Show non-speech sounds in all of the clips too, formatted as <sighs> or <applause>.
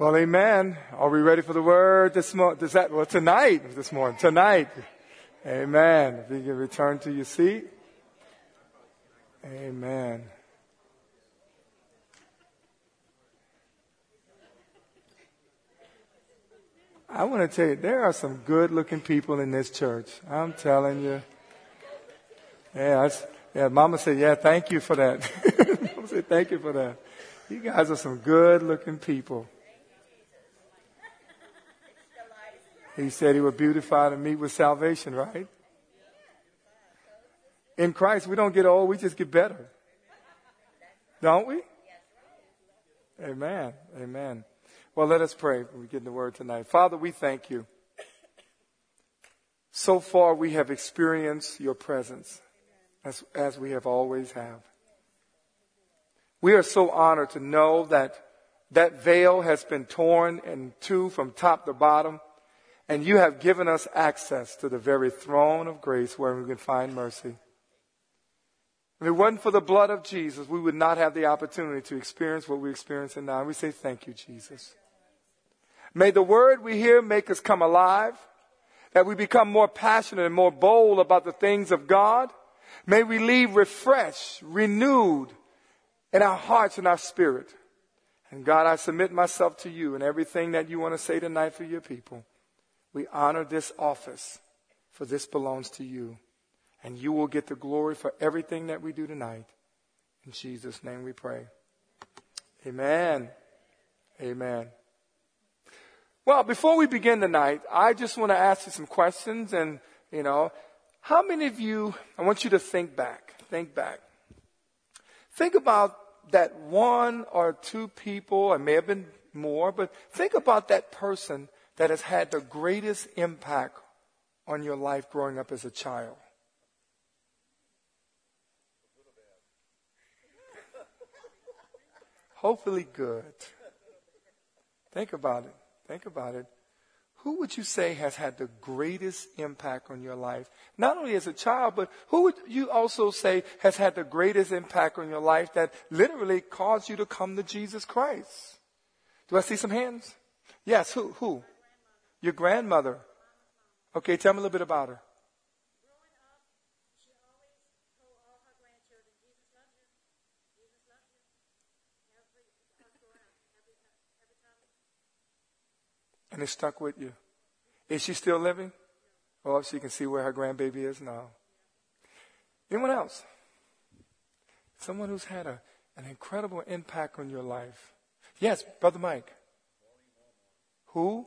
Well, amen. Are we ready for the word this morning? Does that, well, tonight, this morning, tonight. Amen. If you can return to your seat. Amen. I want to tell you, there are some good looking people in this church. I'm telling you. Yeah, yeah, Mama said, yeah, thank you for that. <laughs> Mama said, thank you for that. You guys are some good looking people. He said he would beautify to meet with salvation, right? In Christ, we don't get old, we just get better. Don't we? Amen. Amen. Well, let us pray we get in the word tonight. Father, we thank you. So far, we have experienced your presence as, as we have always have. We are so honored to know that that veil has been torn in two from top to bottom and you have given us access to the very throne of grace where we can find mercy. If it wasn't for the blood of Jesus, we would not have the opportunity to experience what we're experiencing now. And we say, Thank you, Jesus. May the word we hear make us come alive, that we become more passionate and more bold about the things of God. May we leave refreshed, renewed in our hearts and our spirit. And God, I submit myself to you and everything that you want to say tonight for your people. We honor this office, for this belongs to you. And you will get the glory for everything that we do tonight. In Jesus' name we pray. Amen. Amen. Well, before we begin tonight, I just want to ask you some questions. And, you know, how many of you, I want you to think back. Think back. Think about that one or two people, it may have been more, but think about that person that has had the greatest impact on your life growing up as a child? Hopefully, good. Think about it. Think about it. Who would you say has had the greatest impact on your life? Not only as a child, but who would you also say has had the greatest impact on your life that literally caused you to come to Jesus Christ? Do I see some hands? Yes, who? Who? Your grandmother. Okay, tell me a little bit about her. And it stuck with you. Is she still living? Well, she can see where her grandbaby is now. Anyone else? Someone who's had a, an incredible impact on your life. Yes, Brother Mike. Who?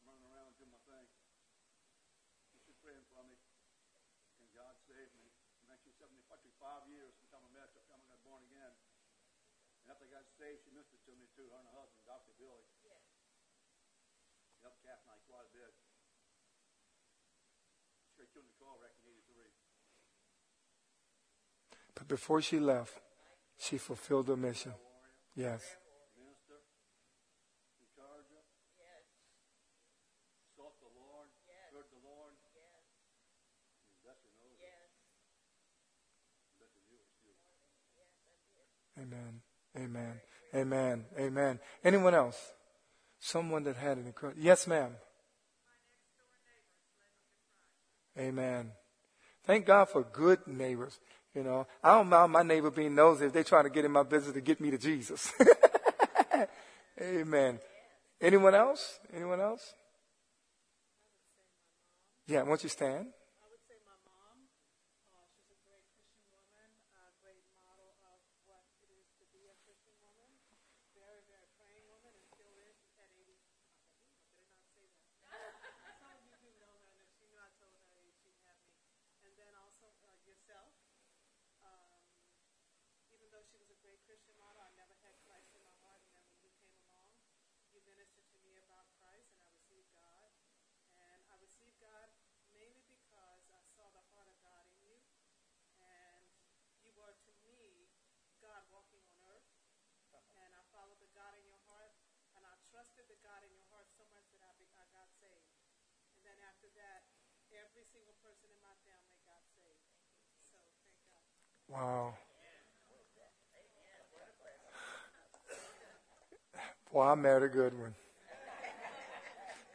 five years from the time I met her, time I got born again. And after I got saved, she ministered to me too, her and her husband, Dr. Billy. Yes. She helped Kath and I quite a bit. She killed the car wreck in 83. But before she left, she fulfilled her mission. Yes. Amen. Amen. Amen. Anyone else? Someone that had an incredible. Yes, ma'am. Amen. Thank God for good neighbors. You know, I don't mind my neighbor being nosy if they're trying to get in my business to get me to Jesus. <laughs> Amen. Anyone else? Anyone else? Yeah, won't you stand? Christian motto. I never had Christ in my heart, and then when you came along, you ministered to me about Christ, and I received God. And I received God mainly because I saw the heart of God in you, and you were to me God walking on earth. Uh-huh. And I followed the God in your heart, and I trusted the God in your heart so much that I, be, I got saved. And then after that, every single person in my family got saved. So thank God. Wow. Boy, I married a good one.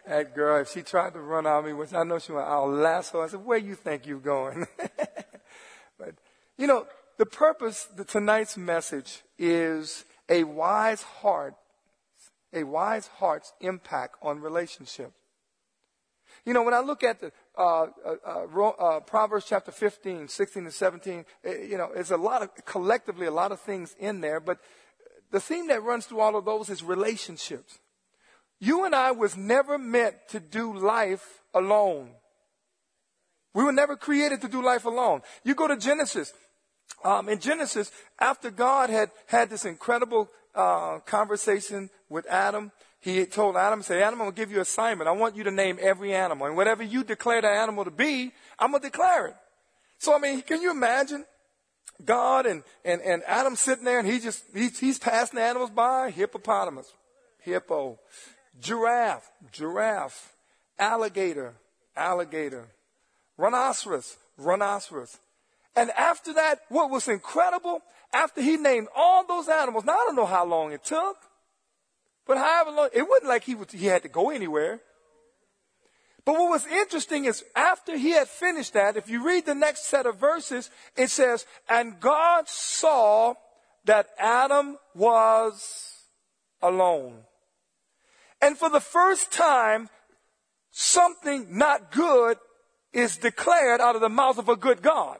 That girl, if she tried to run on me, which I know she went, I'll lasso. I said, where you think you're going? <laughs> but, you know, the purpose, the tonight's message is a wise heart, a wise heart's impact on relationships. You know, when I look at the uh, uh, uh, uh Proverbs chapter 15, 16 and 17, it, eh, you know, there's a lot of, collectively, a lot of things in there, but the theme that runs through all of those is relationships. You and I was never meant to do life alone. We were never created to do life alone. You go to Genesis. Um, in Genesis, after God had had this incredible uh, conversation with Adam, he told Adam, say, Adam, I'm to give you an assignment. I want you to name every animal. And whatever you declare the animal to be, I'm going to declare it. So, I mean, can you imagine God and, and, and Adam sitting there and he just, he's, he's passing the animals by? Hippopotamus, hippo, giraffe, giraffe, alligator, alligator, rhinoceros, rhinoceros. And after that, what was incredible, after he named all those animals, now I don't know how long it took, but however long, it wasn't like he, was, he had to go anywhere. But what was interesting is after he had finished that, if you read the next set of verses, it says, and God saw that Adam was alone. And for the first time, something not good is declared out of the mouth of a good God.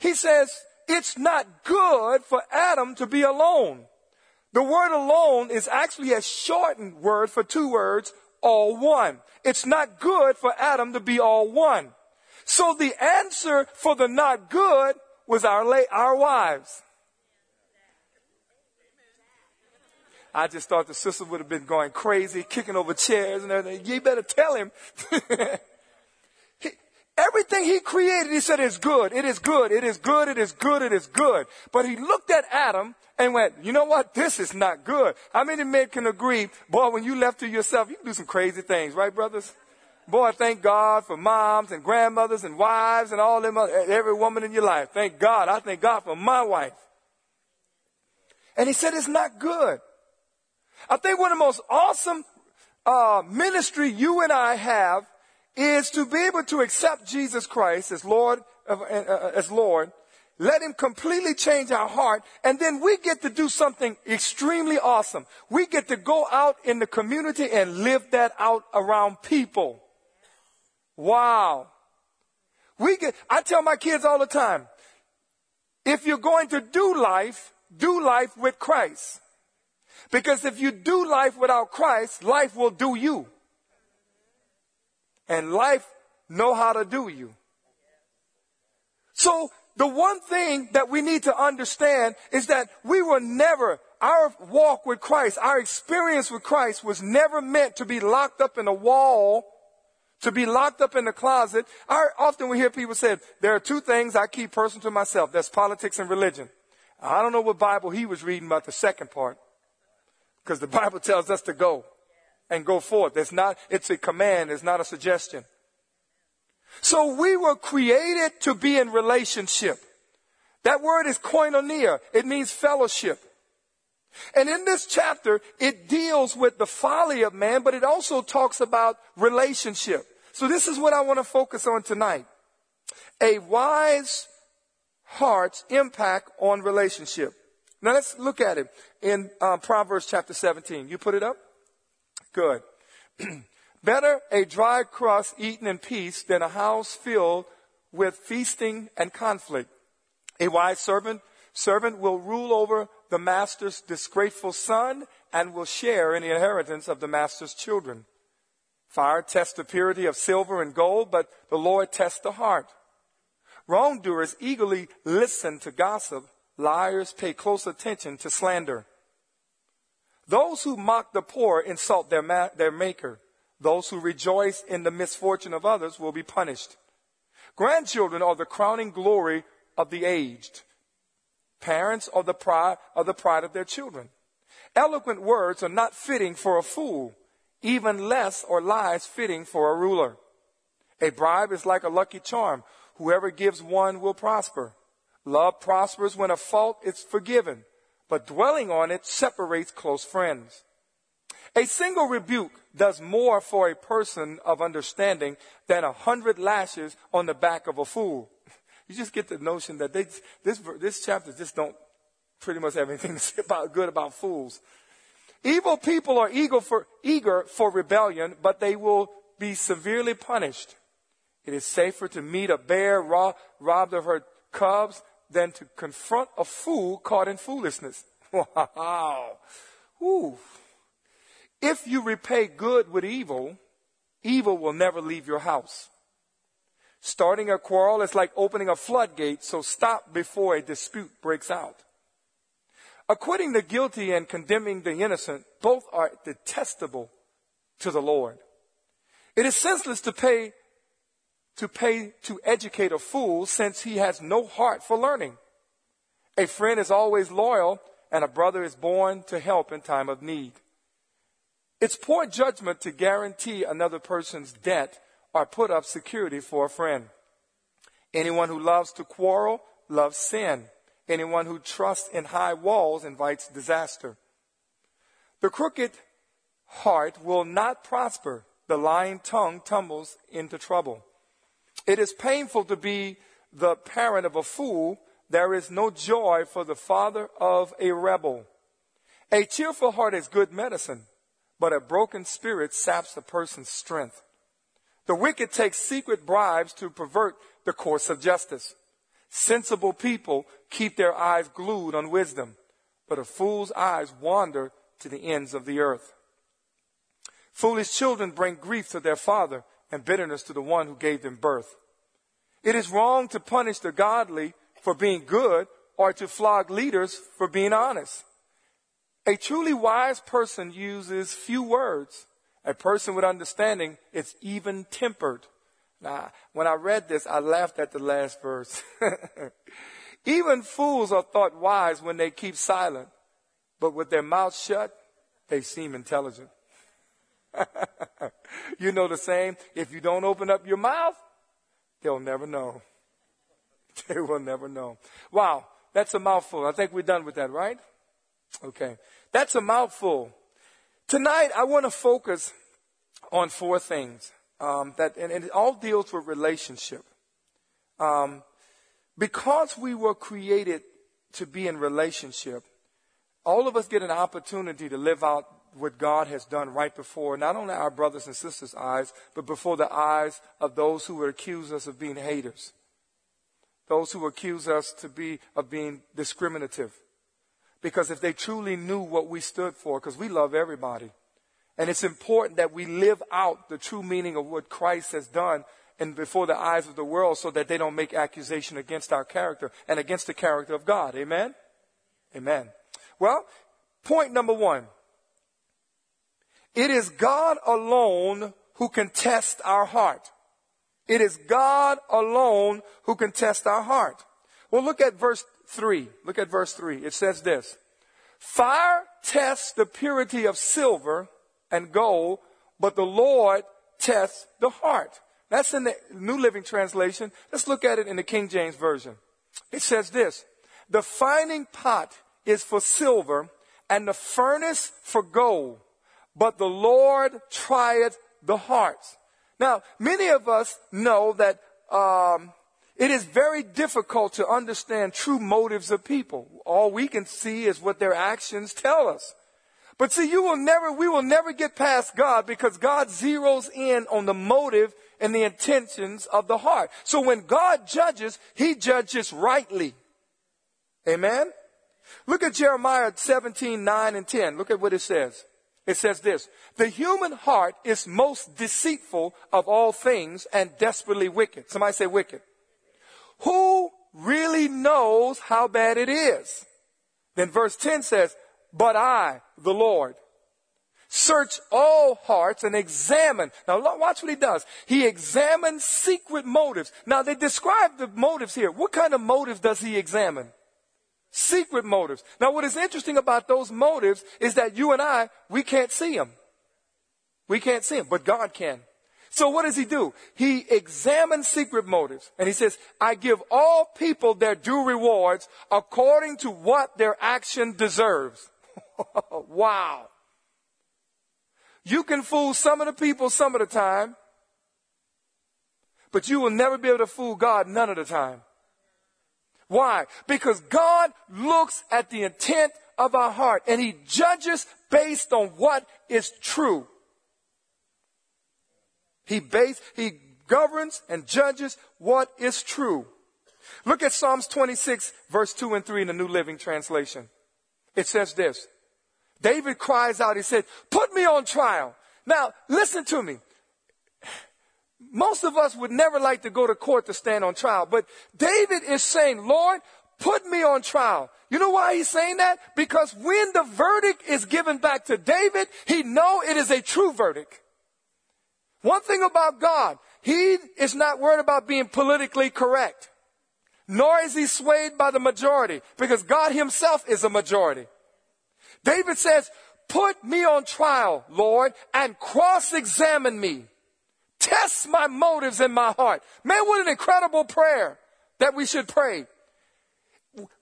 He says, it's not good for Adam to be alone. The word alone is actually a shortened word for two words, all one. It's not good for Adam to be all one. So the answer for the not good was our, la- our wives. I just thought the sister would have been going crazy, kicking over chairs and everything. You better tell him. <laughs> everything he created, he said is good. It is good. It is good. It is good. It is good. But he looked at Adam and went, you know what? This is not good. How many men can agree, boy, when you left to yourself, you can do some crazy things, right, brothers? Boy, thank God for moms and grandmothers and wives and all them, every woman in your life. Thank God. I thank God for my wife. And he said, it's not good. I think one of the most awesome uh, ministry you and I have is to be able to accept Jesus Christ as Lord, uh, uh, as Lord, let him completely change our heart. And then we get to do something extremely awesome. We get to go out in the community and live that out around people. Wow. We get, I tell my kids all the time, if you're going to do life, do life with Christ. Because if you do life without Christ, life will do you. And life know how to do you. So the one thing that we need to understand is that we were never, our walk with Christ, our experience with Christ was never meant to be locked up in a wall, to be locked up in a closet. I often we hear people say, there are two things I keep personal to myself. That's politics and religion. I don't know what Bible he was reading about the second part. Because the <laughs> Bible tells us to go and go forth. It's not, it's a command, it's not a suggestion. So we were created to be in relationship. That word is koinonia. It means fellowship. And in this chapter, it deals with the folly of man, but it also talks about relationship. So this is what I want to focus on tonight. A wise heart's impact on relationship. Now let's look at it in um, Proverbs chapter 17. You put it up? Good. <clears throat> Better a dry crust eaten in peace than a house filled with feasting and conflict. A wise servant, servant will rule over the master's disgraceful son and will share in the inheritance of the master's children. Fire tests the purity of silver and gold, but the Lord tests the heart. Wrongdoers eagerly listen to gossip Liars pay close attention to slander. Those who mock the poor insult their, ma- their maker. Those who rejoice in the misfortune of others will be punished. Grandchildren are the crowning glory of the aged. Parents are the pride, are the pride of their children. Eloquent words are not fitting for a fool, even less or lies fitting for a ruler. A bribe is like a lucky charm. Whoever gives one will prosper. Love prospers when a fault is forgiven, but dwelling on it separates close friends. A single rebuke does more for a person of understanding than a hundred lashes on the back of a fool. <laughs> You just get the notion that they, this, this chapter just don't pretty much have anything to say <laughs> about good about fools. Evil people are eager for, eager for rebellion, but they will be severely punished. It is safer to meet a bear robbed of her cubs than to confront a fool caught in foolishness. <laughs> Wow. Ooh. If you repay good with evil, evil will never leave your house. Starting a quarrel is like opening a floodgate, so stop before a dispute breaks out. Acquitting the guilty and condemning the innocent, both are detestable to the Lord. It is senseless to pay, to pay to educate a fool since he has no heart for learning. A friend is always loyal and a brother is born to help in time of need. It's poor judgment to guarantee another person's debt or put up security for a friend. Anyone who loves to quarrel loves sin. Anyone who trusts in high walls invites disaster. The crooked heart will not prosper. The lying tongue tumbles into trouble. It is painful to be the parent of a fool. There is no joy for the father of a rebel. A cheerful heart is good medicine, but a broken spirit saps a person's strength. The wicked take secret bribes to pervert the course of justice. Sensible people keep their eyes glued on wisdom, but a fool's eyes wander to the ends of the earth. Foolish children bring grief to their father and bitterness to the one who gave them birth. It is wrong to punish the godly for being good or to flog leaders for being honest. A truly wise person uses few words a person with understanding is even tempered. Now, when I read this, I laughed at the last verse. <laughs> even fools are thought wise when they keep silent, but with their mouths shut, they seem intelligent. <laughs> you know the same. If you don't open up your mouth, they'll never know. <laughs> They will never know. Wow, that's a mouthful. I think we're done with that, right? Okay. That's a mouthful. Tonight, I want to focus on four things um, that, and, and, it all deals with relationship. Um, because we were created to be in relationship, all of us get an opportunity to live out what God has done right before not only our brothers and sisters' eyes, but before the eyes of those who would accuse us of being haters, those who accuse us to be of being discriminative because if they truly knew what we stood for, because we love everybody. And it's important that we live out the true meaning of what Christ has done and before the eyes of the world so that they don't make accusation against our character and against the character of God. Amen? Amen. Well, point number one. It is God alone who can test our heart. It is God alone who can test our heart. Well, look at verse 3. Look at verse 3. It says this Fire tests the purity of silver and gold, but the Lord tests the heart. That's in the New Living Translation. Let's look at it in the King James Version. It says this The fining pot is for silver, and the furnace for gold, but the Lord trieth the hearts. Now, many of us know that um, it is very difficult to understand true motives of people. All we can see is what their actions tell us. But see, you will never, we will never get past God because God zeroes in on the motive and the intentions of the heart. So when God judges, He judges rightly. Amen? Look at Jeremiah 17, 9 and 10. Look at what it says. It says this, the human heart is most deceitful of all things and desperately wicked. Somebody say wicked. Who really knows how bad it is? Then verse 10 says, but I, the Lord, search all hearts and examine. Now watch what he does. He examines secret motives. Now they describe the motives here. What kind of motives does he examine? Secret motives. Now, what is interesting about those motives is that you and I, we can't see them. We can't see them, but God can. So what does he do? He examines secret motives and he says, I give all people their due rewards according to what their action deserves. <laughs> wow. You can fool some of the people some of the time, but you will never be able to fool God none of the time. Why? Because God looks at the intent of our heart and he judges based on what is true. He base, he governs and judges what is true. Look at Psalms 26 verse 2 and 3 in the New Living Translation. It says this. David cries out, he said, put me on trial. Now, listen to me. Most of us would never like to go to court to stand on trial, but David is saying, Lord, put me on trial. You know why he's saying that? Because when the verdict is given back to David, he know it is a true verdict. One thing about God, he is not worried about being politically correct. Nor is he swayed by the majority, because God himself is a majority. David says, put me on trial, Lord, and cross-examine me. Test my motives in my heart. Man, what an incredible prayer that we should pray.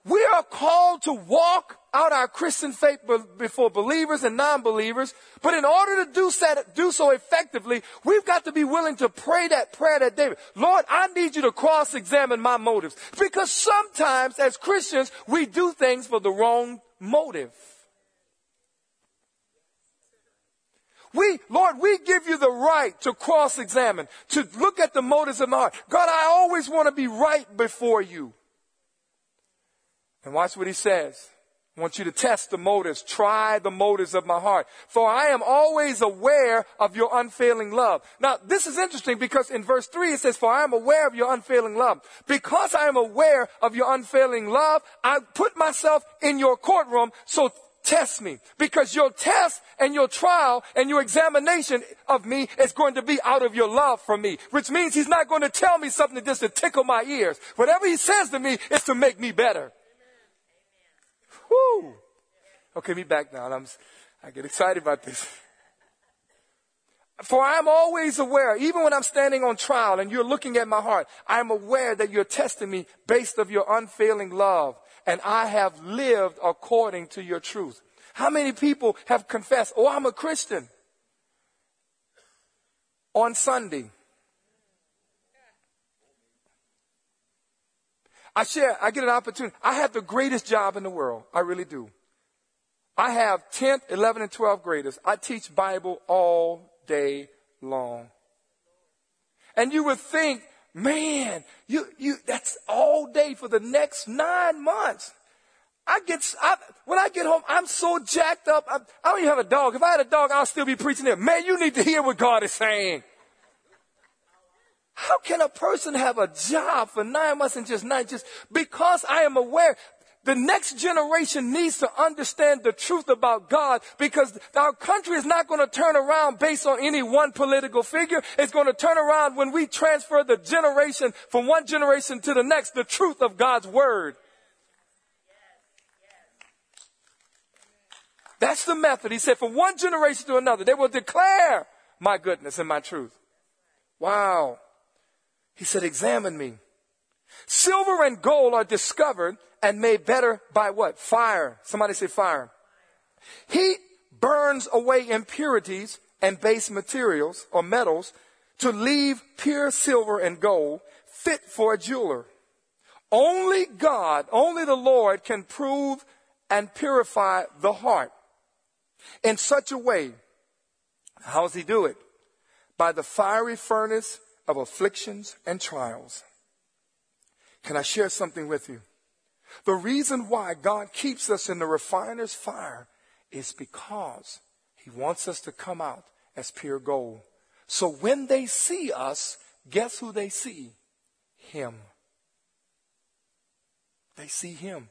We are called to walk out our Christian faith before believers and non-believers, but in order to do so, do so effectively, we've got to be willing to pray that prayer that David, Lord, I need you to cross-examine my motives. Because sometimes as Christians, we do things for the wrong motive. We, Lord, we give you the right to cross examine, to look at the motives of my heart. God, I always want to be right before you. And watch what he says. I want you to test the motives. Try the motives of my heart. For I am always aware of your unfailing love. Now, this is interesting because in verse 3 it says, For I am aware of your unfailing love. Because I am aware of your unfailing love, I put myself in your courtroom. So test me because your test and your trial and your examination of me is going to be out of your love for me, which means he's not going to tell me something just to tickle my ears. Whatever he says to me is to make me better. Whoo! Okay, me back now. I'm, I get excited about this. For I am always aware, even when I'm standing on trial and you're looking at my heart, I am aware that you're testing me based of your unfailing love and I have lived according to your truth. How many people have confessed, oh, I'm a Christian on Sunday? I share, I get an opportunity. I have the greatest job in the world. I really do. I have 10th, 11, and 12th graders. I teach Bible all day long. And you would think Man, you, you, that's all day for the next nine months. I get, I, when I get home, I'm so jacked up. I, I don't even have a dog. If I had a dog, I'll still be preaching there. Man, you need to hear what God is saying. How can a person have a job for nine months and just nine, just because I am aware the next generation needs to understand the truth about God because our country is not going to turn around based on any one political figure. It's going to turn around when we transfer the generation from one generation to the next, the truth of God's word. That's the method. He said, from one generation to another, they will declare my goodness and my truth. Wow. He said, examine me. Silver and gold are discovered and made better by what? Fire. Somebody say fire. Heat burns away impurities and base materials or metals to leave pure silver and gold fit for a jeweler. Only God, only the Lord can prove and purify the heart in such a way. How does he do it? By the fiery furnace of afflictions and trials. Can I share something with you? The reason why God keeps us in the refiner's fire is because he wants us to come out as pure gold. So when they see us, guess who they see? Him. They see him.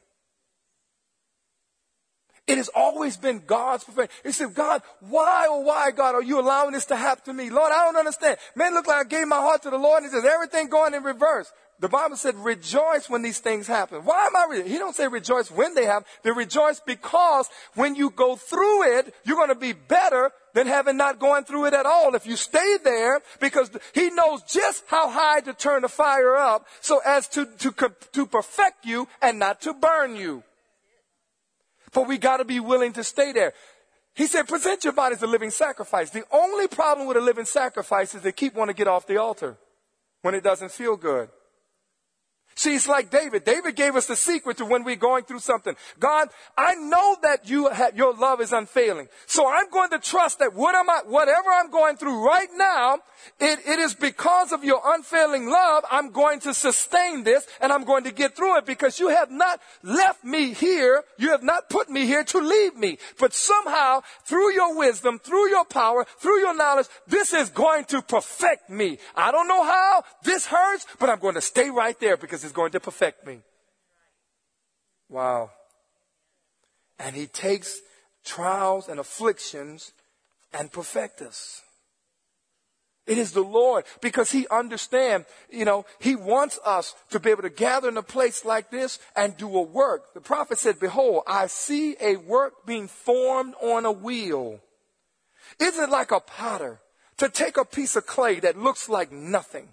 It has always been God's perfection. He said, God, why, oh why, God, are you allowing this to happen to me? Lord, I don't understand. Man, look like I gave my heart to the Lord and he says, everything going in reverse. The Bible said, rejoice when these things happen. Why am I re-? He don't say rejoice when they happen. They rejoice because when you go through it, you're going to be better than having not gone through it at all. If you stay there, because he knows just how high to turn the fire up so as to, to, to perfect you and not to burn you. But we got to be willing to stay there. He said, present your body as a living sacrifice. The only problem with a living sacrifice is they keep wanting to get off the altar when it doesn't feel good. See, it's like David. David gave us the secret to when we're going through something. God, I know that you have, your love is unfailing. So I'm going to trust that what am I, whatever I'm going through right now, it, it is because of your unfailing love, I'm going to sustain this and I'm going to get through it because you have not left me here. You have not put me here to leave me. But somehow, through your wisdom, through your power, through your knowledge, this is going to perfect me. I don't know how this hurts, but I'm going to stay right there because is going to perfect me. Wow. And he takes trials and afflictions and perfect us. It is the Lord because He understands, you know, He wants us to be able to gather in a place like this and do a work. The prophet said, behold, I see a work being formed on a wheel. Isn't it like a potter to take a piece of clay that looks like nothing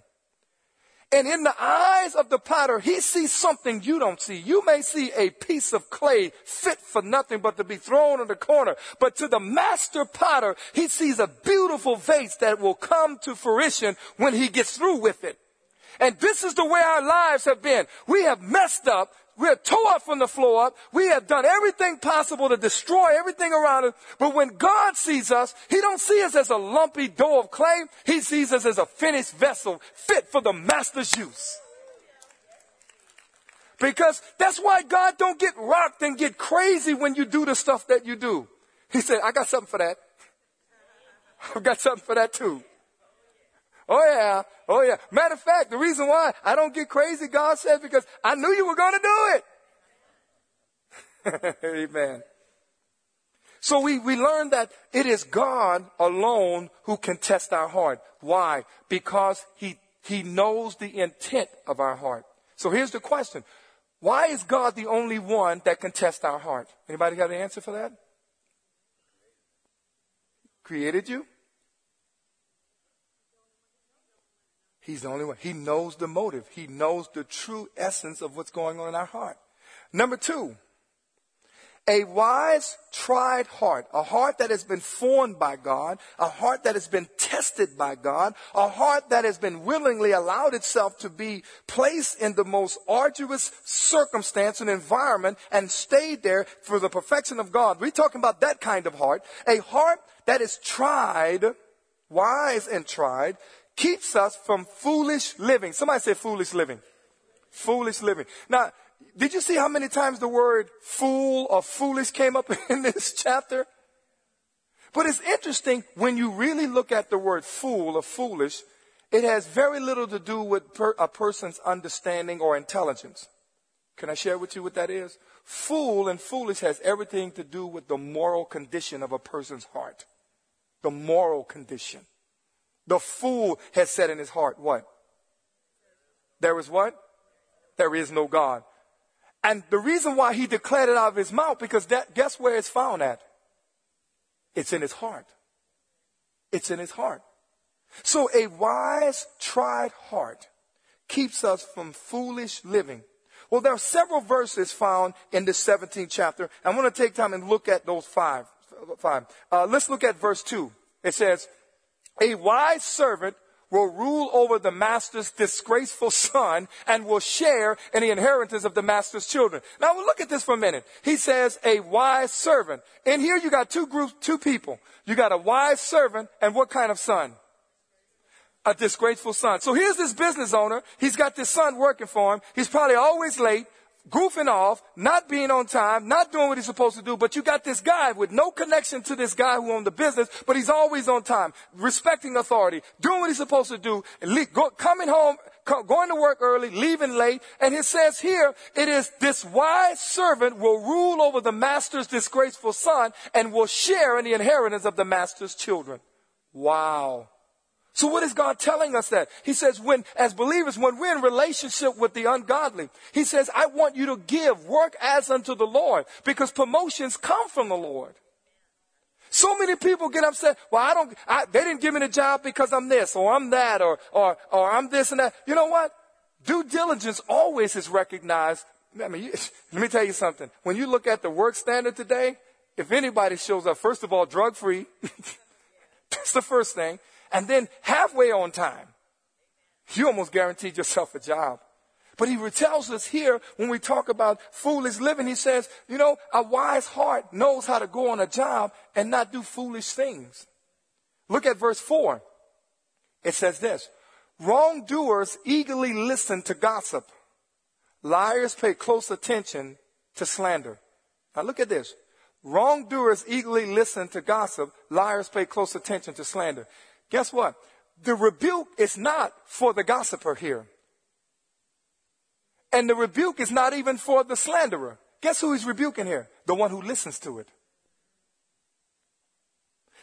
and in the eyes of the potter, he sees something you don't see. You may see a piece of clay fit for nothing but to be thrown in the corner. But to the master potter, he sees a beautiful vase that will come to fruition when he gets through with it. And this is the way our lives have been. We have messed up. We're tore up from the floor up. We have done everything possible to destroy everything around us. But when God sees us, He don't see us as a lumpy dough of clay. He sees us as a finished vessel fit for the master's use. Because that's why God don't get rocked and get crazy when you do the stuff that you do. He said, I got something for that. <laughs> I've got something for that too. Oh yeah. Oh yeah. Matter of fact, the reason why I don't get crazy, God says, because I knew you were going to do it. <laughs> Amen. So we, we learn that it is God alone who can test our heart. Why? Because he, he knows the intent of our heart. So here's the question. Why is God the only one that can test our heart? Anybody got an answer for that? Created you? He's the only one. He knows the motive. He knows the true essence of what's going on in our heart. Number two, a wise, tried heart, a heart that has been formed by God, a heart that has been tested by God, a heart that has been willingly allowed itself to be placed in the most arduous circumstance and environment and stayed there for the perfection of God. We're talking about that kind of heart. A heart that is tried, wise and tried, keeps us from foolish living. Somebody say foolish living. Foolish living. Now, did you see how many times the word fool or foolish came up <laughs> in this chapter? But it's interesting when you really look at the word fool or foolish, it has very little to do with per, a person's understanding or intelligence. Can I share with you what that is? Fool and foolish has everything to do with the moral condition of a person's heart. The moral condition. The fool has said in his heart, what? There is what? There is no God. And the reason why he declared it out of his mouth, because that, guess where it's found at? It's in his heart. It's in his heart. So a wise, tried heart keeps us from foolish living. Well, there are several verses found in this 17th chapter. I'm going to take time and look at those five. five. Uh, let's look at verse 2. It says, a wise servant will rule over the master's disgraceful son and will share in the inheritance of the master's children. Now we'll look at this for a minute. He says a wise servant. And here you got two groups, two people. You got a wise servant and what kind of son? A disgraceful son. So here's this business owner. He's got this son working for him. He's probably always late goofing off, not being on time, not doing what he's supposed to do, but you got this guy with no connection to this guy who owned the business, but he's always on time, respecting authority, doing what he's supposed to do, coming home, going to work early, leaving late. And it says here, it is this wise servant will rule over the master's disgraceful son and will share in the inheritance of the master's children. Wow. So what is God telling us that? He says when, as believers, when we're in relationship with the ungodly, He says, I want you to give, work as unto the Lord, because promotions come from the Lord. So many people get upset. Well, I don't, I, they didn't give me the job because I'm this, or I'm that, or, or, or I'm this and that. You know what? Due diligence always is recognized. I mean, you, <laughs> let me tell you something. When you look at the work standard today, if anybody shows up, first of all, drug free. <laughs> That's the first thing and then halfway on time, you almost guaranteed yourself a job. But he tells us here when we talk about foolish living, he says, you know, a wise heart knows how to go on a job and not do foolish things. Look at verse 4. It says this Wrongdoers eagerly listen to gossip, liars pay close attention to slander. Now look at this. Wrongdoers eagerly listen to gossip, liars pay close attention to slander. Guess what? The rebuke is not for the gossiper here. And the rebuke is not even for the slanderer. Guess who he's rebuking here? The one who listens to it.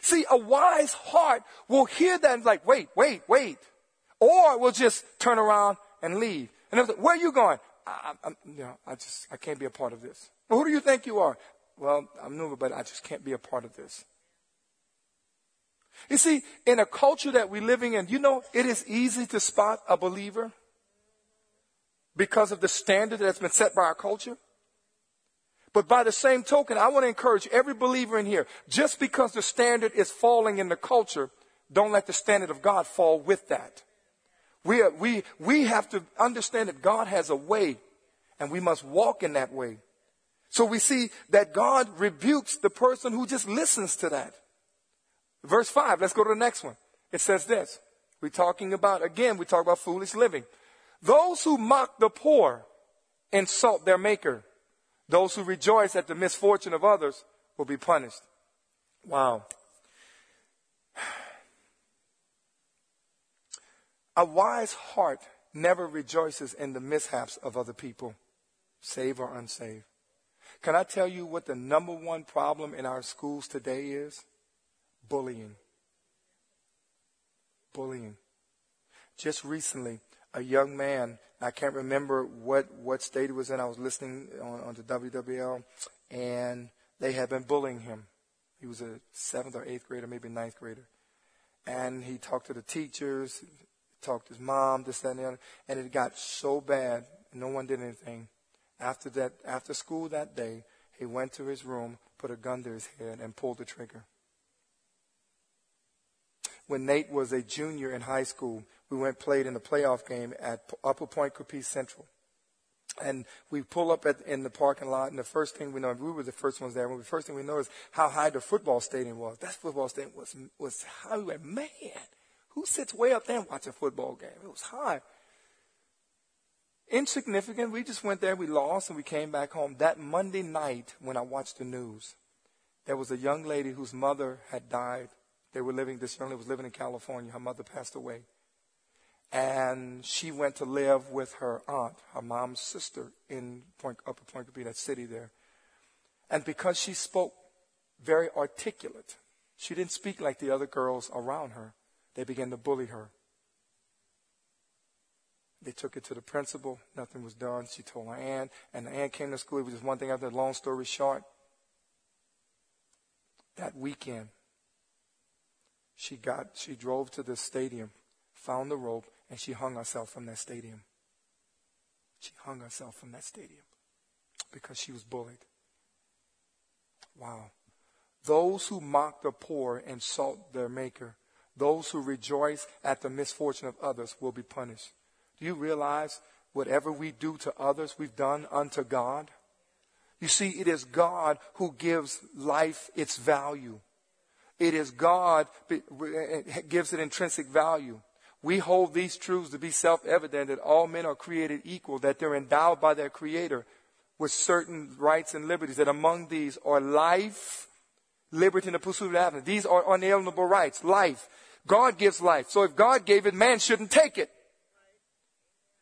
See, a wise heart will hear that and like, wait, wait, wait. Or will just turn around and leave. And like, where are you going? I, I, you know, I just, I can't be a part of this. Well, who do you think you are? Well, I'm new, but I just can't be a part of this. You see, in a culture that we're living in, you know, it is easy to spot a believer because of the standard that's been set by our culture. But by the same token, I want to encourage every believer in here, just because the standard is falling in the culture, don't let the standard of God fall with that. We, are, we, we have to understand that God has a way and we must walk in that way. So we see that God rebukes the person who just listens to that. Verse 5, let's go to the next one. It says this. We're talking about, again, we talk about foolish living. Those who mock the poor insult their maker. Those who rejoice at the misfortune of others will be punished. Wow. <sighs> A wise heart never rejoices in the mishaps of other people, save or unsaved. Can I tell you what the number one problem in our schools today is? Bullying. Bullying. Just recently, a young man, I can't remember what, what state he was in. I was listening on, on the WWL, and they had been bullying him. He was a seventh or eighth grader, maybe ninth grader. And he talked to the teachers, talked to his mom, this, that, and the other. And it got so bad, no one did anything. After that, after school that day, he went to his room, put a gun to his head, and pulled the trigger when Nate was a junior in high school, we went played in the playoff game at Upper Pointe Coupee Central. And we pull up at, in the parking lot, and the first thing we know, we were the first ones there. the first thing we is how high the football stadium was. That football stadium was was high. We went, man, who sits way up there and watch a football game? It was high. Insignificant. We just went there, we lost, and we came back home. That Monday night, when I watched the news, there was a young lady whose mother had died they were living, this lady was living in California. Her mother passed away. And she went to live with her aunt, her mom's sister, in Point, Upper Pointe Coupee, that city there. And because she spoke very articulate, she didn't speak like the other girls around her. They began to bully her. They took it to the principal. Nothing was done. She told her aunt, and the aunt came to school. It was just one thing after. That, long story short, that weekend, she got, she drove to the stadium, found the rope, and she hung herself from that stadium. She hung herself from that stadium because she was bullied. Wow. Those who mock the poor insult their maker. Those who rejoice at the misfortune of others will be punished. Do you realize whatever we do to others, we've done unto God? You see, it is God who gives life its value. It is God gives it intrinsic value. We hold these truths to be self-evident that all men are created equal, that they're endowed by their creator with certain rights and liberties, that among these are life, liberty, and the pursuit of happiness. These are unalienable rights. Life. God gives life. So if God gave it, man shouldn't take it.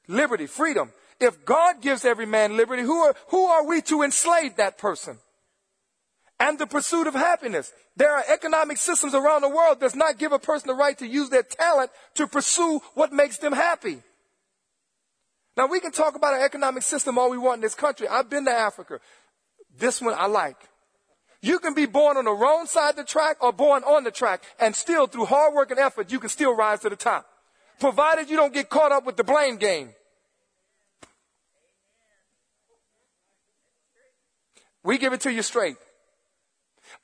Liberty, freedom. If God gives every man liberty, who are, who are we to enslave that person? And the pursuit of happiness. There are economic systems around the world that does not give a person the right to use their talent to pursue what makes them happy. Now we can talk about an economic system all we want in this country. I've been to Africa. This one I like. You can be born on the wrong side of the track or born on the track and still through hard work and effort, you can still rise to the top. Provided you don't get caught up with the blame game. We give it to you straight.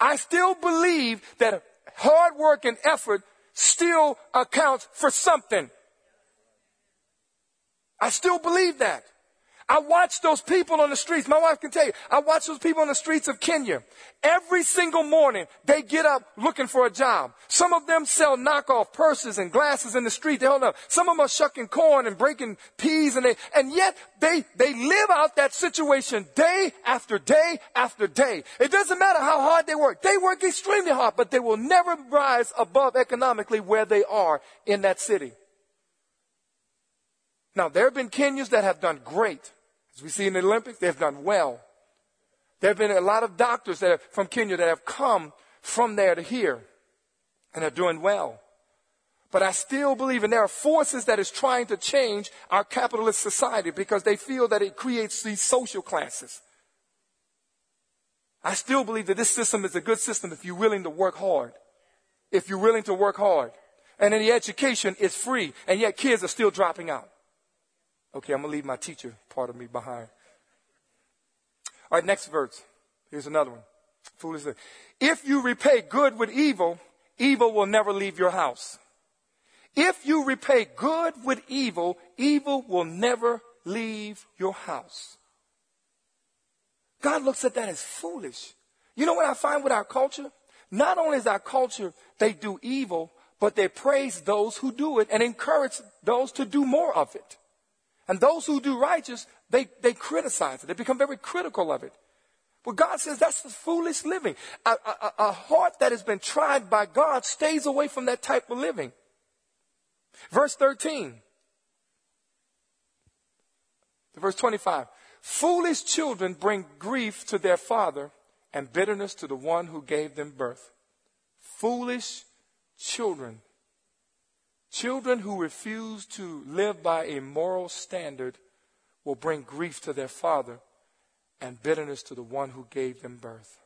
I still believe that hard work and effort still accounts for something. I still believe that. I watch those people on the streets. My wife can tell you, I watch those people on the streets of Kenya. Every single morning, they get up looking for a job. Some of them sell knockoff purses and glasses in the street. They don't know. Some of them are shucking corn and breaking peas and they, and yet they, they live out that situation day after day after day. It doesn't matter how hard they work. They work extremely hard, but they will never rise above economically where they are in that city. Now, there have been Kenyans that have done great. As we see in the Olympics, they've done well. There have been a lot of doctors that have, from Kenya that have come from there to here and are doing well. But I still believe, and there are forces that is trying to change our capitalist society because they feel that it creates these social classes. I still believe that this system is a good system if you're willing to work hard. If you're willing to work hard. And in the education, it's free, and yet kids are still dropping out. Okay, I'm going to leave my teacher part of me behind. All right, next verse. Here's another one. Foolish. If you repay good with evil, evil will never leave your house. If you repay good with evil, evil will never leave your house. God looks at that as foolish. You know what I find with our culture? Not only is our culture, they do evil, but they praise those who do it and encourage those to do more of it. And those who do righteous, they, they criticize it. They become very critical of it. But God says that's the foolish living. A, a, a, heart that has been tried by God stays away from that type of living. Verse 13. Verse 25. Foolish children bring grief to their father and bitterness to the one who gave them birth. Foolish children Children who refuse to live by a moral standard will bring grief to their father and bitterness to the one who gave them birth.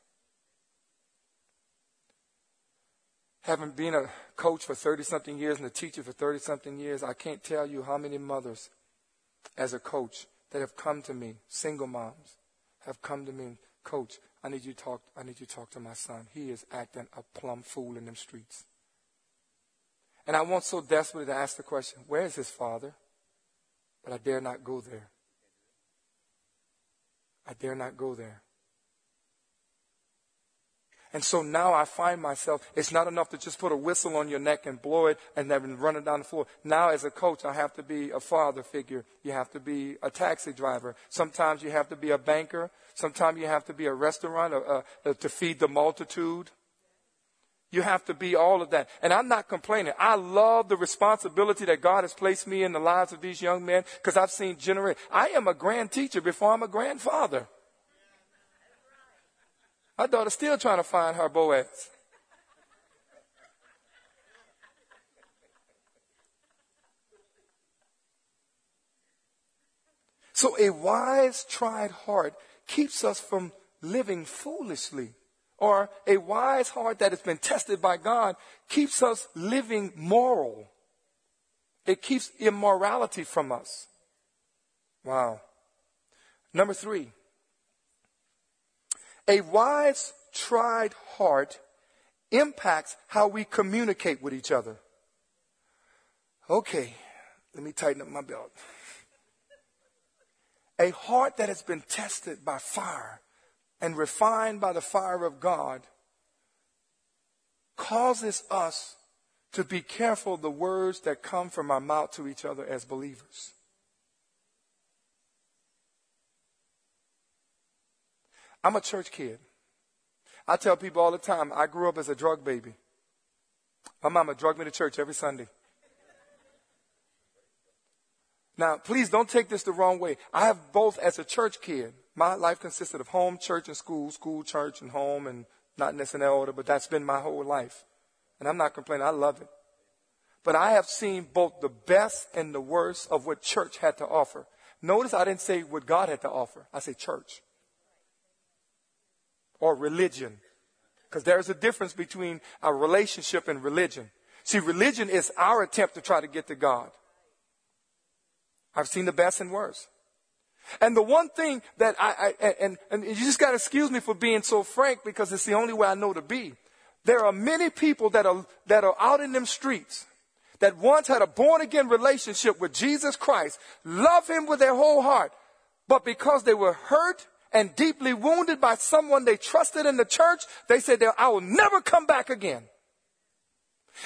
Having been a coach for 30 something years and a teacher for 30 something years, I can't tell you how many mothers as a coach that have come to me, single moms, have come to me, coach, I need you to talk, I need you to talk to my son. He is acting a plumb fool in them streets. And I want so desperately to ask the question, where is his father? But I dare not go there. I dare not go there. And so now I find myself, it's not enough to just put a whistle on your neck and blow it and then run it down the floor. Now as a coach, I have to be a father figure. You have to be a taxi driver. Sometimes you have to be a banker. Sometimes you have to be a restaurant uh, uh, to feed the multitude. You have to be all of that. And I'm not complaining. I love the responsibility that God has placed me in the lives of these young men because I've seen generations. I am a grand teacher before I'm a grandfather. My daughter's still trying to find her Boaz. So a wise, tried heart keeps us from living foolishly or a wise heart that has been tested by God keeps us living moral. It keeps immorality from us. Wow. Number three. A wise, tried heart impacts how we communicate with each other. Okay, let me tighten up my belt. A heart that has been tested by fire and refined by the fire of God causes us to be careful of the words that come from our mouth to each other as believers. I'm a church kid. I tell people all the time, I grew up as a drug baby. My mama drugged me to church every Sunday. Now, please don't take this the wrong way. I have both as a church kid. My life consisted of home, church, and school, school, church, and home, and not necessarily in order, but that's been my whole life. And I'm not complaining. I love it. But I have seen both the best and the worst of what church had to offer. Notice I didn't say what God had to offer. I say church. Or religion. Because there's a difference between a relationship and religion. See, religion is our attempt to try to get to God. I've seen the best and worst. And the one thing that I, I and, and you just got to excuse me for being so frank because it's the only way I know to be. There are many people that are, that are out in them streets that once had a born again relationship with Jesus Christ, love him with their whole heart, but because they were hurt and deeply wounded by someone they trusted in the church, they said, I will never come back again.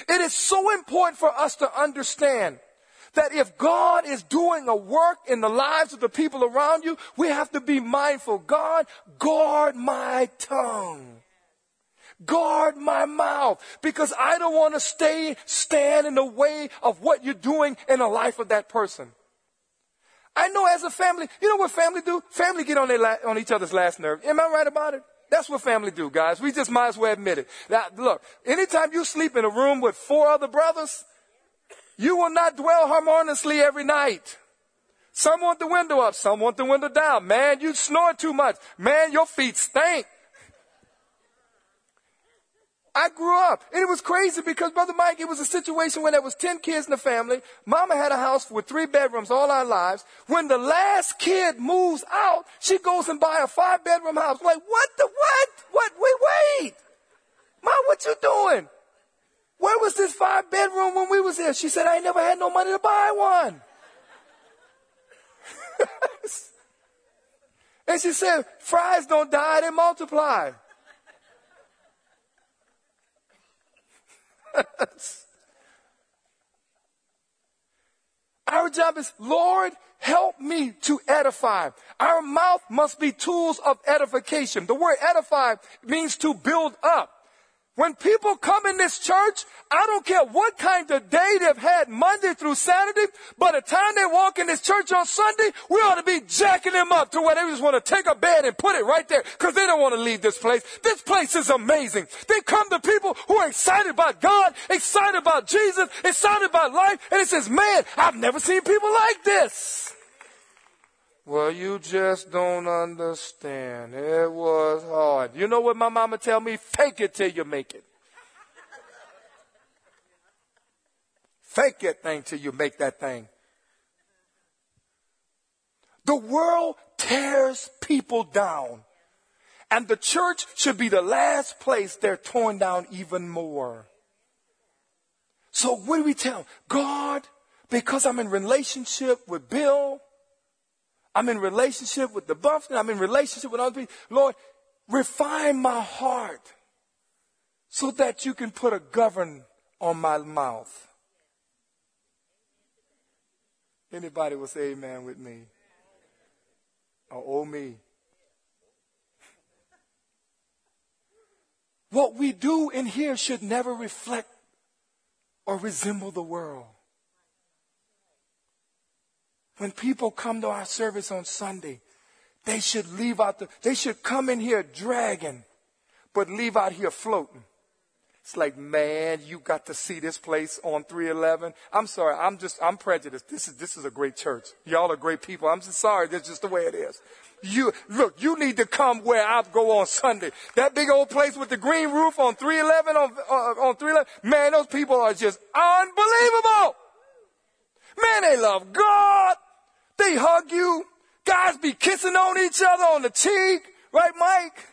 It is so important for us to understand that if God is doing a work in the lives of the people around you, we have to be mindful. God, guard my tongue. Guard my mouth because I don't want to stay, stand in the way of what you're doing in the life of that person. I know as a family, you know what family do? Family get on their la- on each other's last nerve. Am I right about it? That's what family do, guys. We just might as well admit it. Now, look, anytime you sleep in a room with four other brothers, you will not dwell harmoniously every night. Some want the window up, some want the window down. Man, you snore too much. Man, your feet stink. I grew up. And it was crazy because, Brother Mike, it was a situation when there was 10 kids in the family. Mama had a house with three bedrooms all our lives. When the last kid moves out, she goes and buy a five bedroom house. Like, what the, what? What? Wait, wait. Mom, what you doing? Where was this five bedroom when we was there? She said, I never had no money to buy one. <laughs> and she said, Frys don't die, they multiply. <laughs> Our job is, Lord, help me to edify. Our mouth must be tools of edification. The word edify means to build up. When people come in this church, I don't care what kind of day they've had Monday through Saturday, by the time they walk in this church on Sunday, we ought to be jacking them up to where they just want to take a bed and put it right there because they don't want to leave this place. This place is amazing. They come to people who are excited about God, excited about Jesus, excited about life, and it says, man, I've never seen people like this. Well, you just don't understand. It was hard. You know what my mama tell me? Fake it till you make it. Fake it thing till you make that thing. The world tears people down. And the church should be the last place they're torn down even more. So what do we tell? God, because I'm in relationship with Bill, I'm in relationship with the Buffton. I'm in relationship with other people. Lord, refine my heart so that you can put a govern on my mouth. Anybody will say amen with me? Or oh me. What we do in here should never reflect or resemble the world. When people come to our service on Sunday, they should leave out the, they should come in here dragging, but leave out here floating. It's like, man, you got to see this place on 311. I'm sorry, I'm just, I'm prejudiced. This is, this is a great church. Y'all are great people. I'm just sorry, that's just the way it is. You, look, you need to come where I go on Sunday. That big old place with the green roof on 311, on, uh, on 311. Man, those people are just unbelievable. Man, they love God. They hug you. Guys be kissing on each other on the cheek. Right, Mike?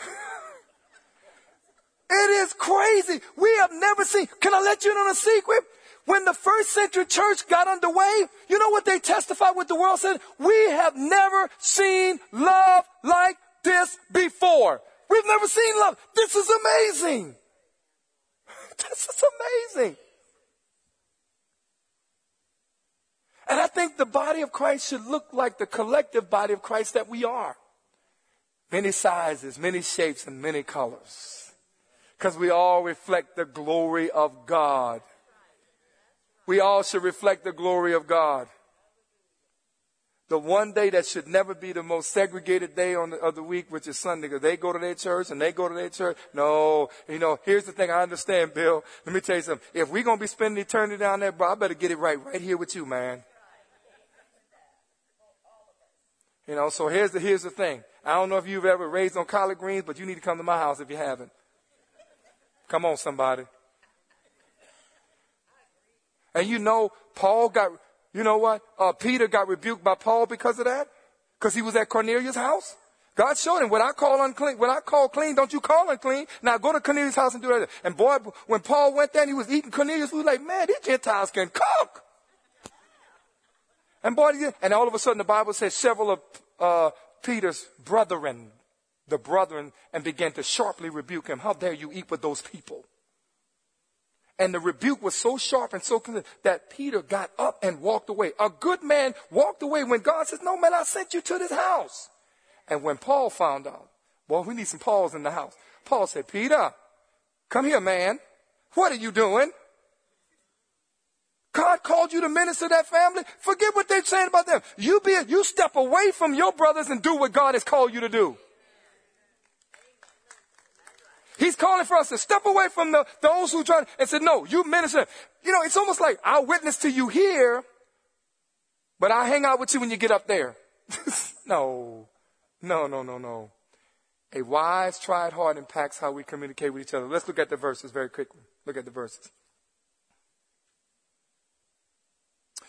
<laughs> it is crazy. We have never seen. Can I let you in on a secret? When the first century church got underway, you know what they testified with the world said? We have never seen love like this before. We've never seen love. This is amazing. <laughs> This is amazing. And I think the body of Christ should look like the collective body of Christ that we are. Many sizes, many shapes, and many colors. Because we all reflect the glory of God. We all should reflect the glory of God. The one day that should never be the most segregated day on the, of the week, which is Sunday, because they go to their church and they go to their church. No, you know, here's the thing I understand, Bill. Let me tell you something. If we're going to be spending eternity down there, bro, I better get it right, right here with you, man. You know, so here's the, here's the thing. I don't know if you've ever raised on collard greens, but you need to come to my house if you haven't. Come on, somebody. And you know, Paul got, you know what? Uh, Peter got rebuked by Paul because of that? Because he was at Cornelius' house? God showed him, what I call unclean, what I call clean, don't you call unclean. Now go to Cornelius' house and do that. And boy, when Paul went there and he was eating Cornelius, was like, man, these Gentiles can cook. And boy, and all of a sudden the Bible says several of uh, Peter's brethren, the brethren, and began to sharply rebuke him. How dare you eat with those people? And the rebuke was so sharp and so clear that Peter got up and walked away. A good man walked away when God says, no man, I sent you to this house. And when Paul found out, well, we need some Pauls in the house. Paul said, Peter, come here, man. What are you doing? God called you to minister that family. Forget what they're saying about them. You be, you step away from your brothers and do what God has called you to do. He's calling for us to step away from the, those who try and said, no, you minister. You know, it's almost like I'll witness to you here, but I hang out with you when you get up there. <laughs> no, no, no, no, no. A wise, tried heart impacts how we communicate with each other. Let's look at the verses very quickly. Look at the verses.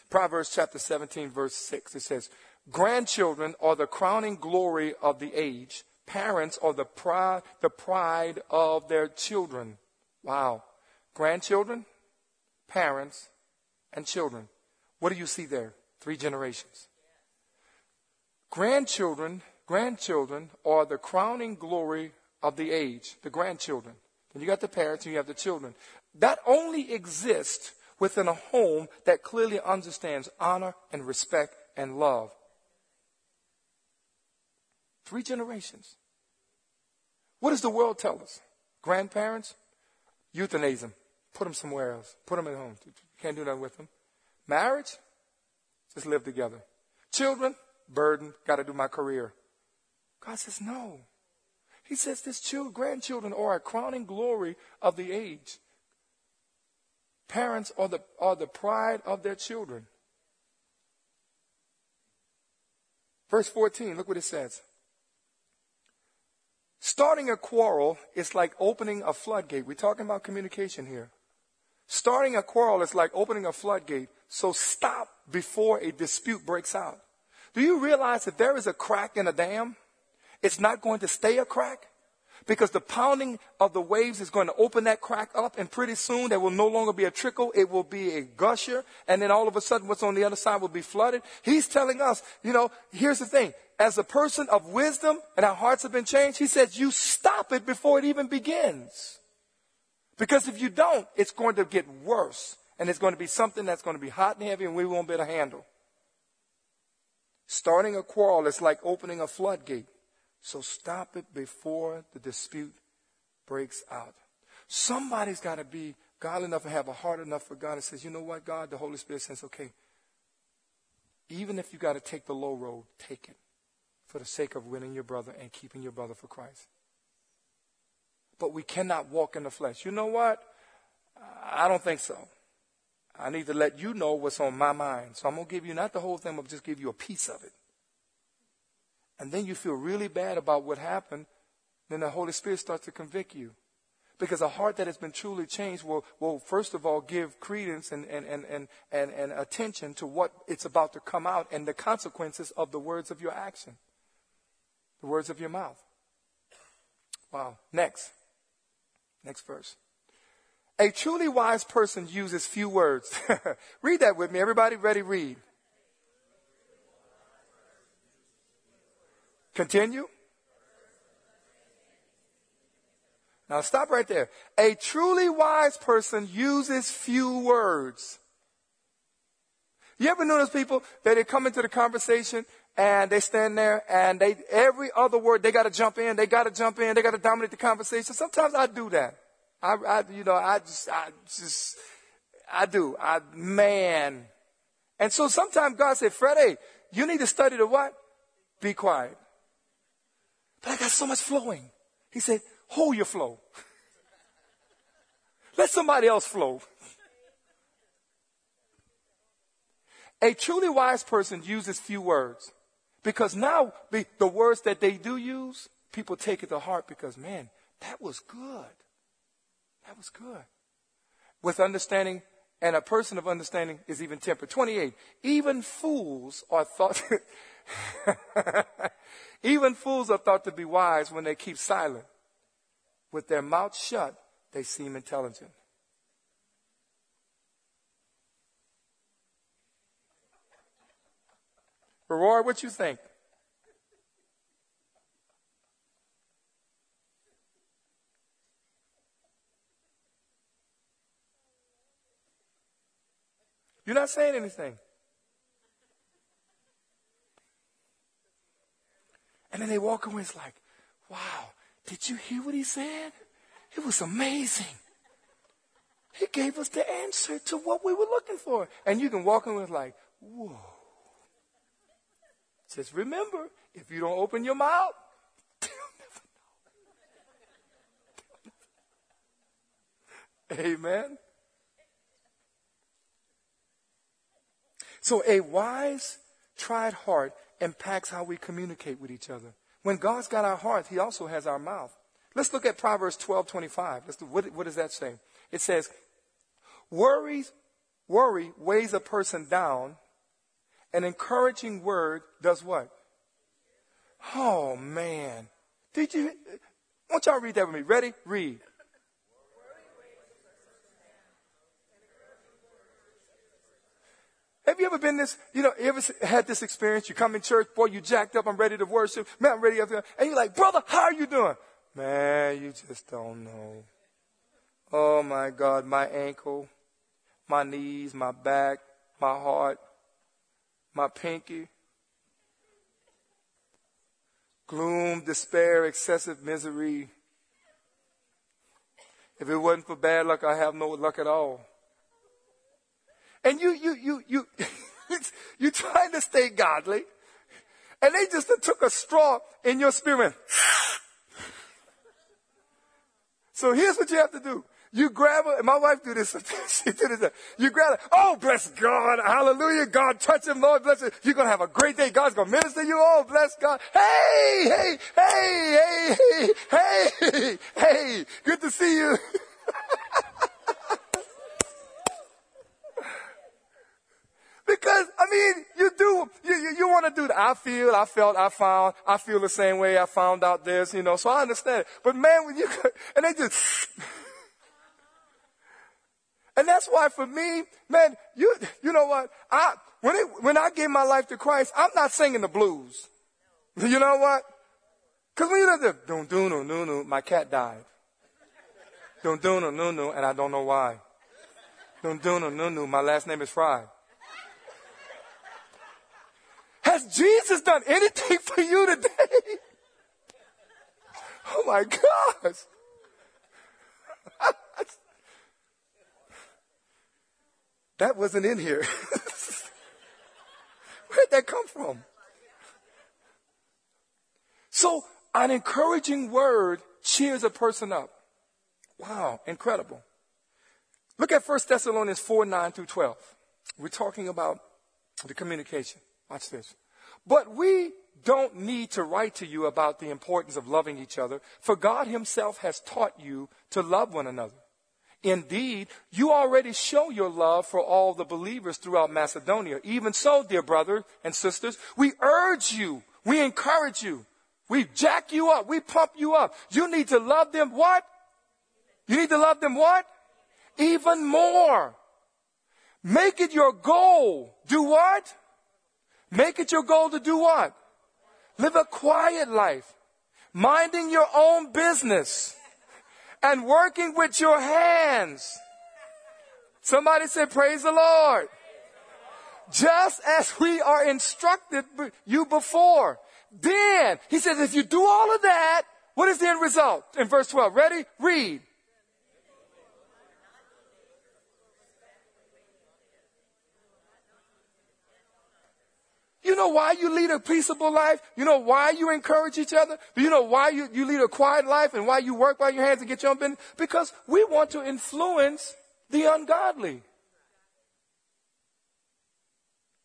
Proverbs chapter 17 verse 6. It says, grandchildren are the crowning glory of the age. Parents are the pride, the pride of their children. Wow. Grandchildren, parents, and children. What do you see there? Three generations. Grandchildren, grandchildren are the crowning glory of the age, the grandchildren. And you got the parents and you have the children. That only exists within a home that clearly understands honor and respect and love. Three generations. What does the world tell us? Grandparents, euthanize them. Put them somewhere else. Put them at home. Can't do nothing with them. Marriage, just live together. Children, burden, got to do my career. God says no. He says this children, grandchildren are a crowning glory of the age. Parents are the, are the pride of their children. Verse 14, look what it says. Starting a quarrel is like opening a floodgate. We're talking about communication here. Starting a quarrel is like opening a floodgate, so stop before a dispute breaks out. Do you realize that there is a crack in a dam? It's not going to stay a crack because the pounding of the waves is going to open that crack up and pretty soon there will no longer be a trickle. It will be a gusher. And then all of a sudden what's on the other side will be flooded. He's telling us, you know, here's the thing. As a person of wisdom and our hearts have been changed, he says you stop it before it even begins. Because if you don't, it's going to get worse. And it's going to be something that's going to be hot and heavy and we won't be able to handle. Starting a quarrel is like opening a floodgate. So stop it before the dispute breaks out. Somebody's got to be God enough and have a heart enough for God and says, you know what, God, the Holy Spirit says, okay, even if you got to take the low road, take it for the sake of winning your brother and keeping your brother for Christ. But we cannot walk in the flesh. You know what? I don't think so. I need to let you know what's on my mind. So I'm going to give you not the whole thing, but just give you a piece of it and then you feel really bad about what happened, then the Holy Spirit starts to convict you. Because a heart that has been truly changed will, will first of all give credence and, and, and, and, and, and attention to what it's about to come out and the consequences of the words of your action, the words of your mouth. Wow. Next. Next verse. A truly wise person uses few words. <laughs> read that with me. Everybody ready? Read. Continue. Now stop right there. A truly wise person uses few words. You ever notice people that they come into the conversation and they stand there and they every other word they got to jump in, they got to jump in, they got to dominate the conversation. Sometimes I do that. I, I, you know, I just, I just, I do. I, man. And so sometimes God said, Freddie, you need to study the what? Be quiet. But I got so much flowing. He said, hold your flow. <laughs> Let somebody else flow. A truly wise person uses few words because now the, the words that they do use, people take it to heart because, man, that was good. That was good. With understanding, and a person of understanding is even tempered. 28. Even fools are thought, <laughs> <laughs> even fools are thought to be wise when they keep silent. With their mouth shut, they seem intelligent. Roy, what you think? You're not saying anything. And then they walk away, it's like, wow, did you hear what he said? It was amazing. He gave us the answer to what we were looking for. And you can walk away like, whoa. Just remember, if you don't open your mouth, <laughs> they'll never know. Amen. So a wise, tried heart impacts how we communicate with each other. When God's got our heart, He also has our mouth. Let's look at Proverbs 12, 25. Let's do, what, what does that say? It says, worry, worry weighs a person down. An encouraging word does what? Oh man. Did you, won't y'all read that with me? Ready? Read. Have you ever been this, you know, you ever had this experience? You come in church, boy, you jacked up, I'm ready to worship, man, I'm ready up there. And you're like, brother, how are you doing? Man, you just don't know. Oh my God, my ankle, my knees, my back, my heart, my pinky. Gloom, despair, excessive misery. If it wasn't for bad luck, I have no luck at all. And you, you, you, you, <laughs> you're trying to stay godly. And they just took a straw in your spirit. <laughs> So here's what you have to do. You grab her, and my wife do this. <laughs> she did this. You grab her. Oh, bless God. Hallelujah. God touch him. Lord bless him. You're going to have a great day. God's going to minister you. Oh, bless God. Hey, hey, hey, hey, hey, hey, hey. Good to see you. Because, I mean, you do, you, you, you want to do that. I feel, I felt, I found, I feel the same way. I found out this, you know, so I understand it. But man, when you, <laughs> and they just, <laughs> and that's why for me, man, you, you know what? I, when it, when I gave my life to Christ, I'm not singing the blues. You know what? Cause when you the, don't do no, no, no, my cat died. Don't do no, no, no, and I don't know why. Don't do no, no, no, my last name is Fry. Has Jesus done anything for you today? Oh my gosh. that wasn't in here. <laughs> Where'd that come from? So, an encouraging word cheers a person up. Wow, incredible. Look at 1 Thessalonians 4 9 through 12. We're talking about the communication. Watch this. But we don't need to write to you about the importance of loving each other, for God Himself has taught you to love one another. Indeed, you already show your love for all the believers throughout Macedonia. Even so, dear brothers and sisters, we urge you, we encourage you, we jack you up, we pump you up. You need to love them what? You need to love them what? Even more. Make it your goal. Do what? Make it your goal to do what? Live a quiet life, minding your own business and working with your hands. Somebody said, praise the Lord. Just as we are instructed you before. Then, he says, if you do all of that, what is the end result? In verse 12, ready? Read. Know why you lead a peaceable life? You know why you encourage each other? You know why you, you lead a quiet life and why you work by your hands and get your own business? Because we want to influence the ungodly.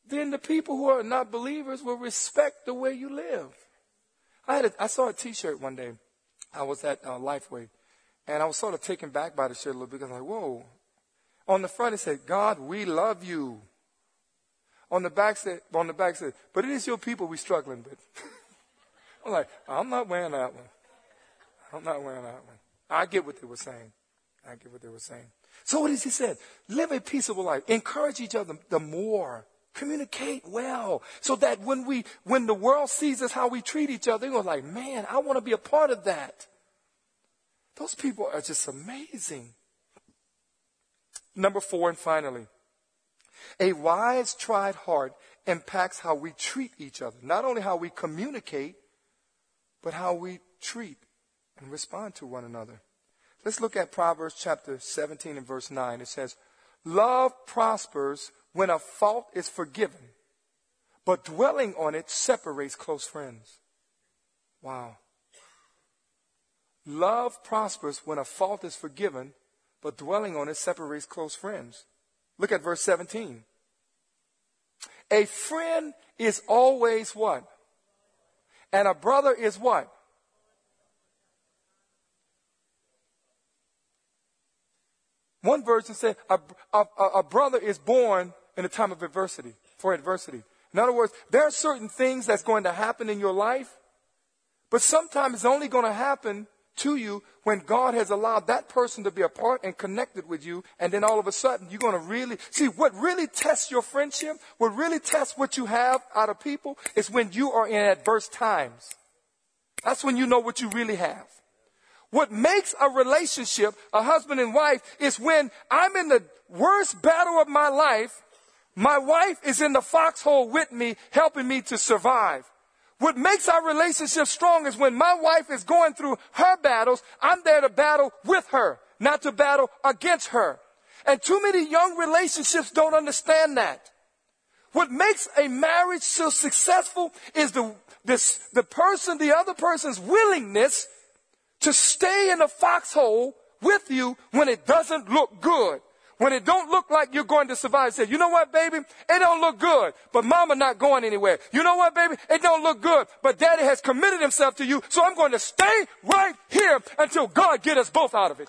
Then the people who are not believers will respect the way you live. I had a, I saw a T-shirt one day. I was at uh, Lifeway, and I was sort of taken back by the shirt a little bit because I'm like, whoa. On the front it said, "God, we love you." On the back said, on the back said, "But it is your people we're struggling with." <laughs> I'm like, I'm not wearing that one. I'm not wearing that one. I get what they were saying. I get what they were saying. So what is he said? Live a peaceable life. Encourage each other the more. Communicate well. So that when we, when the world sees us how we treat each other, they're like, man, I want to be a part of that. Those people are just amazing. Number four, and finally, a wise, tried heart impacts how we treat each other. Not only how we communicate, but how we treat and respond to one another. Let's look at Proverbs chapter 17 and verse 9. It says, Love prospers when a fault is forgiven, but dwelling on it separates close friends. Wow. Love prospers when a fault is forgiven, but dwelling on it separates close friends. Look at verse 17. A friend is always what? And a brother is what? One version said a, a, a, brother is born in a time of adversity, for adversity. In other words, there are certain things that's going to happen in your life, but sometimes it's only going to happen to you when God has allowed that person to be a part and connected with you, and then all of a sudden you're going to really see what really tests your friendship, what really tests what you have out of people is when you are in adverse times. That's when you know what you really have. What makes a relationship a husband and wife is when I'm in the worst battle of my life, my wife is in the foxhole with me, helping me to survive. What makes our relationship strong is when my wife is going through her battles, I'm there to battle with her, not to battle against her. And too many young relationships don't understand that. What makes a marriage so successful is the, this, the person, the other person's willingness to stay in the foxhole with you when it doesn't look good. When it don't look like you're going to survive, say, you know what, baby? It don't look good, but mama not going anywhere. You know what, baby? It don't look good, but daddy has committed himself to you, so I'm going to stay right here until God get us both out of it.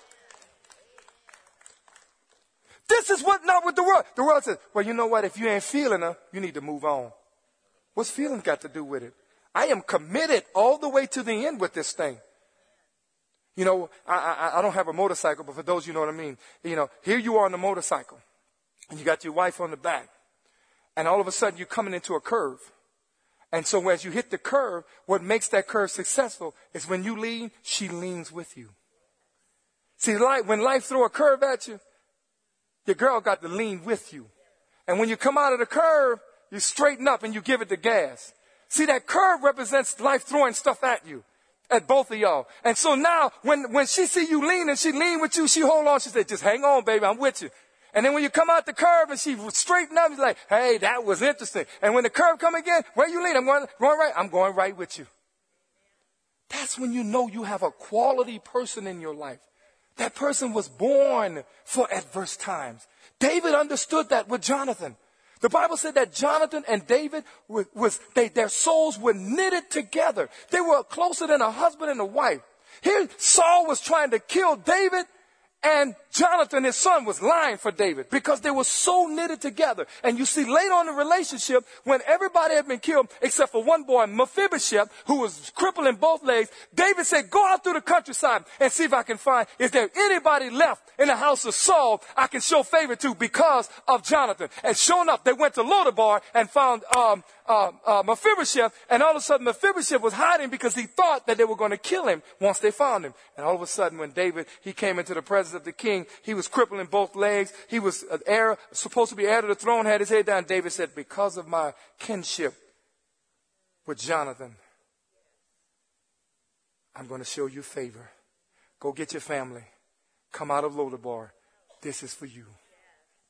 This is what, not with the world. The world says, well, you know what? If you ain't feeling her, you need to move on. What's feeling got to do with it? I am committed all the way to the end with this thing. You know, I, I, I don't have a motorcycle, but for those you know what I mean, you know, here you are on the motorcycle, and you got your wife on the back, and all of a sudden you're coming into a curve. And so as you hit the curve, what makes that curve successful is when you lean, she leans with you. See, like when life throw a curve at you, your girl got to lean with you. And when you come out of the curve, you straighten up and you give it the gas. See, that curve represents life throwing stuff at you at both of y'all. And so now, when, when she see you lean and she lean with you, she hold on. She said, just hang on, baby. I'm with you. And then when you come out the curve and she straighten up, she's like, hey, that was interesting. And when the curve come again, where you lean? I'm going, going right. I'm going right with you. That's when you know you have a quality person in your life. That person was born for adverse times. David understood that with Jonathan. The Bible said that Jonathan and David was, they, their souls were knitted together. They were closer than a husband and a wife. Here, Saul was trying to kill David and Jonathan, his son, was lying for David because they were so knitted together. And you see later on in the relationship, when everybody had been killed except for one boy, Mephibosheth, who was crippled in both legs, David said, go out through the countryside and see if I can find, is there anybody left in the house of Saul I can show favor to because of Jonathan? And sure enough, they went to Lodabar and found, um, uh, uh, Mephibosheth, and all of a sudden Mephibosheth was hiding because he thought that they were going to kill him once they found him. And all of a sudden, when David he came into the presence of the king, he was crippled in both legs. He was uh, heir, supposed to be heir to the throne, had his head down. David said, "Because of my kinship with Jonathan, I'm going to show you favor. Go get your family. Come out of Lodabar. This is for you."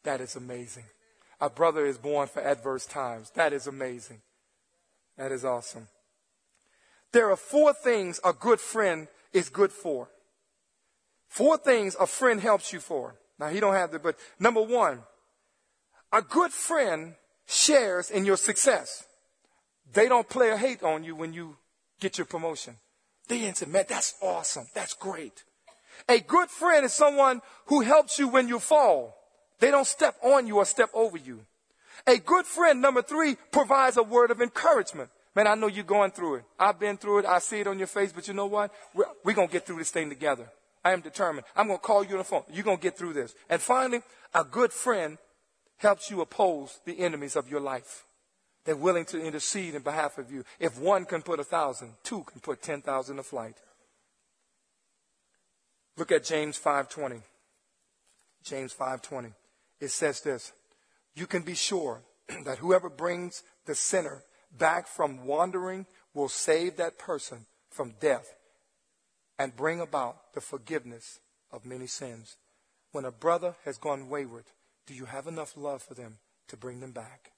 That is amazing. A brother is born for adverse times. That is amazing. That is awesome. There are four things a good friend is good for. Four things a friend helps you for. Now he don't have the, but number one, a good friend shares in your success. They don't play a hate on you when you get your promotion. They answer, man, that's awesome. That's great. A good friend is someone who helps you when you fall. They don't step on you or step over you. A good friend, number three, provides a word of encouragement. Man, I know you're going through it. I've been through it. I see it on your face, but you know what? We're, we're going to get through this thing together. I am determined. I'm going to call you on the phone. You're going to get through this. And finally, a good friend helps you oppose the enemies of your life. They're willing to intercede in behalf of you. If one can put a thousand, two can put ten thousand to flight. Look at James 5:20. James 5:20. It says this: You can be sure <clears throat> that whoever brings the sinner back from wandering will save that person from death and bring about the forgiveness of many sins. When a brother has gone wayward, do you have enough love for them to bring them back?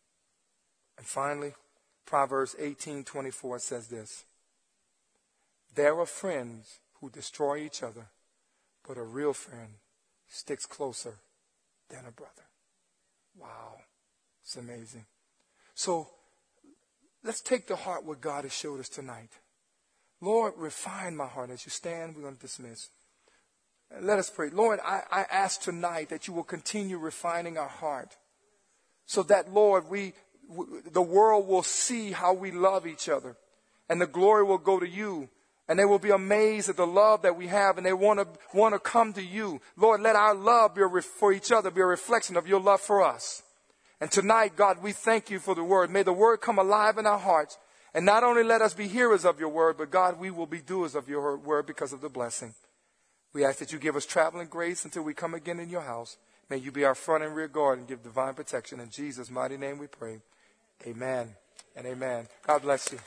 And finally, Proverbs 18:24 says this: There are friends who destroy each other, but a real friend sticks closer than a brother. Wow. It's amazing. So let's take to heart what God has showed us tonight. Lord, refine my heart. As you stand, we're going to dismiss. Let us pray. Lord, I, I ask tonight that you will continue refining our heart so that, Lord, we, the world will see how we love each other and the glory will go to you and they will be amazed at the love that we have and they want to want to come to you. Lord, let our love be for each other be a reflection of your love for us. And tonight, God, we thank you for the word. May the word come alive in our hearts. And not only let us be hearers of your word, but God, we will be doers of your word because of the blessing. We ask that you give us traveling grace until we come again in your house. May you be our front and rear guard and give divine protection. In Jesus' mighty name we pray. Amen and amen. God bless you.